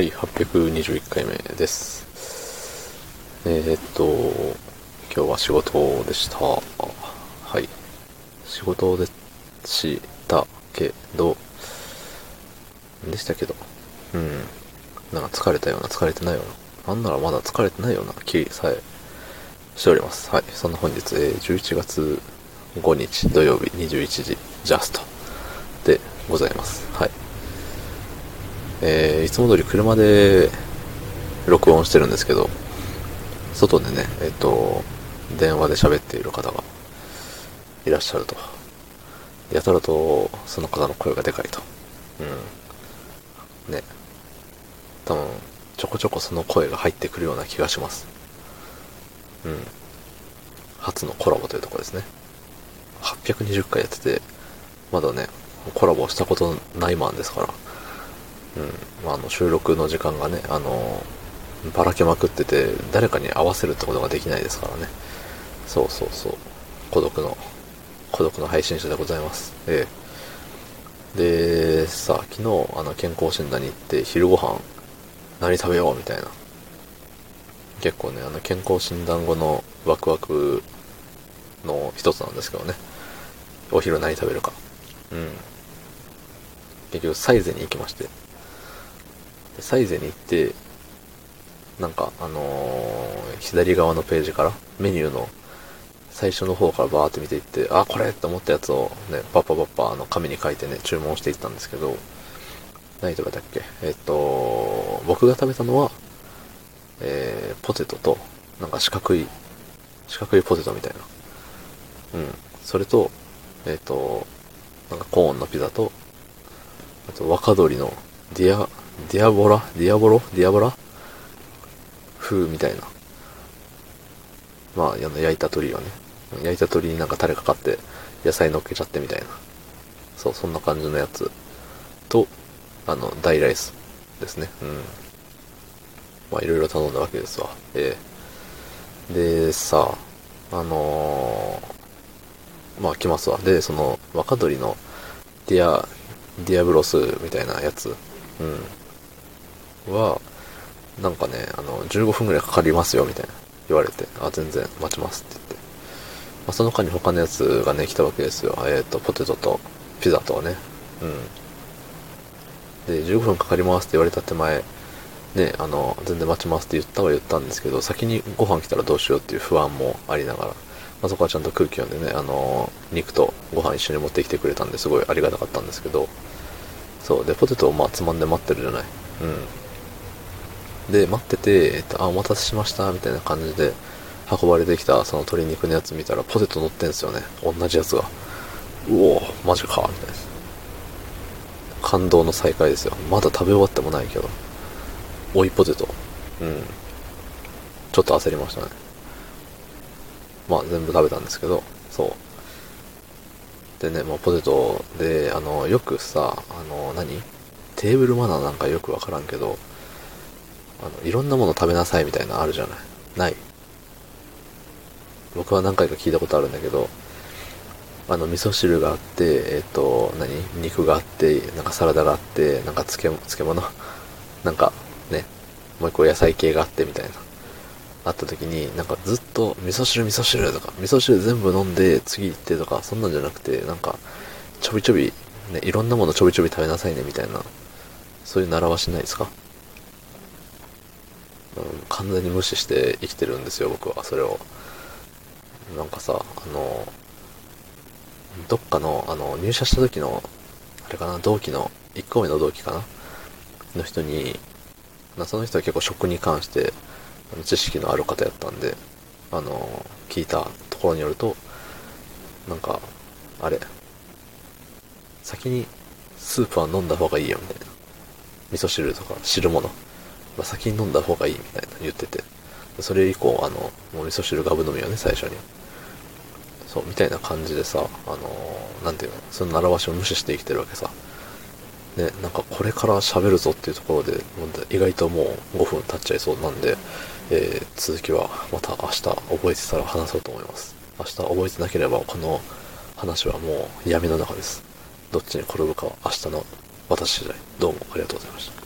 はい、821回目です。えー、っと、今日は仕事でした。はい。仕事でしたけど、でしたけど、うん。なんか疲れたような、疲れてないような、なんならまだ疲れてないような気さえしております。はい。そんな本日、えー11月5日土曜日21時ジャストでございます。はい。えーいつも通り車で録音してるんですけど、外でね、えっ、と、電話で喋っている方がいらっしゃると。やたらとその方の声がでかいと。うん。ね。多分、ちょこちょこその声が入ってくるような気がします。うん。初のコラボというとこですね。820回やってて、まだね、コラボしたことないマンですから。うん。まあ、あの、収録の時間がね、あの、ばらけまくってて、誰かに合わせるってことができないですからね。そうそうそう。孤独の、孤独の配信者でございます。ええ。で、さあ、昨日、あの、健康診断に行って、昼ご飯、何食べようみたいな。結構ね、あの、健康診断後のワクワクの一つなんですけどね。お昼何食べるか。うん。結局、サイゼに行きまして。でサイゼに行って、なんか、あのー左側のページから、メニューの最初の方からバーって見ていって、あ、これって思ったやつをね、パッパパッパあの紙に書いてね、注文していったんですけど、何食べたっけ？えっと、僕が食べたのは、えー、ポテトと、なんか四角い、四角いポテトみたいな。うん。それと、えっと、なんかコーンのピザと、あと若鶏のディア、ディアボラ？ディアボロ？ディアボラ？風みたいな。まあ、焼いた鶏をね。焼いた鶏になんかタレかかって野菜乗っけちゃってみたいな。そう、そんな感じのやつと、あの、大ライスですね。うん。まあ、いろいろ頼んだわけですわ。ええで、さ、ああのーまあ、来ますわ。で、その、若鶏のディア、ディアブロスみたいなやつ、うん。は、なんかね、あの、15分くらいかかりますよ、みたいな言われて、あ、全然待ちますって言って。まあ、その間に他のやつがね、来たわけですよ。えっ、と、ポテトとピザとね。うん。で、15分かかりますって言われた手前、ね、あの、全然待ちますって言ったは言ったんですけど、先にご飯来たらどうしようっていう不安もありながら、まあ、そこはちゃんと空気読んでね、あの、肉とご飯一緒に持ってきてくれたんですごいありがたかったんですけど、そう、で、ポテトをまあつまんで待ってるじゃない。うん。で、待ってて、えっと、あ、お待たせしました、みたいな感じで、運ばれてきたその鶏肉のやつ見たら、ポテト乗ってんすよね。同じやつが。うおマジか、みたいな。感動の再会ですよ。まだ食べ終わってもないけど。追いポテト。うん。ちょっと焦りましたね。まあ、全部食べたんですけど、そう。でね、もうポテトで、あの、よくさ、あの、何？テーブルマナーなんかよくわからんけど、あの、いろんなもの食べなさいみたいなのあるじゃない？ない？僕は何回か聞いたことあるんだけど、あの、味噌汁があって、えっ、と、何？肉があって、なんかサラダがあって、なんか漬物、漬物？なんか、ね、もう一個野菜系があってみたいな。あった時に、なんかずっと味噌汁味噌汁とか、味噌汁全部飲んで次行ってとか、そんなんじゃなくて、なんか、ちょびちょび、ね、いろんなものちょびちょび食べなさいねみたいな、そういう習わしないですか？うん完全に無視して生きてるんですよ、僕は、それを。なんかさ、あの、どっかの、あの、入社した時の、あれかな、同期の、1個目の同期かなの人に、まあ、その人は結構食に関して、知識のある方やったんで、あの、聞いたところによると、なんか、あれ、先にスープは飲んだ方がいいよ、みたいな。味噌汁とか汁物。まあ、先に飲んだ方がいい、みたいな言ってて。それ以降、あの、もう味噌汁ガブ飲みよね、最初に。そう、みたいな感じでさ、あのーなんていうの、その習わしを無視して生きてるわけさ。ね、なんかこれから喋るぞっていうところで、意外ともう5分経っちゃいそうなんで、えー続きはまた明日覚えてたら話そうと思います。明日覚えてなければこの話はもう闇の中です。どっちに転ぶかは明日の私次第。どうもありがとうございました。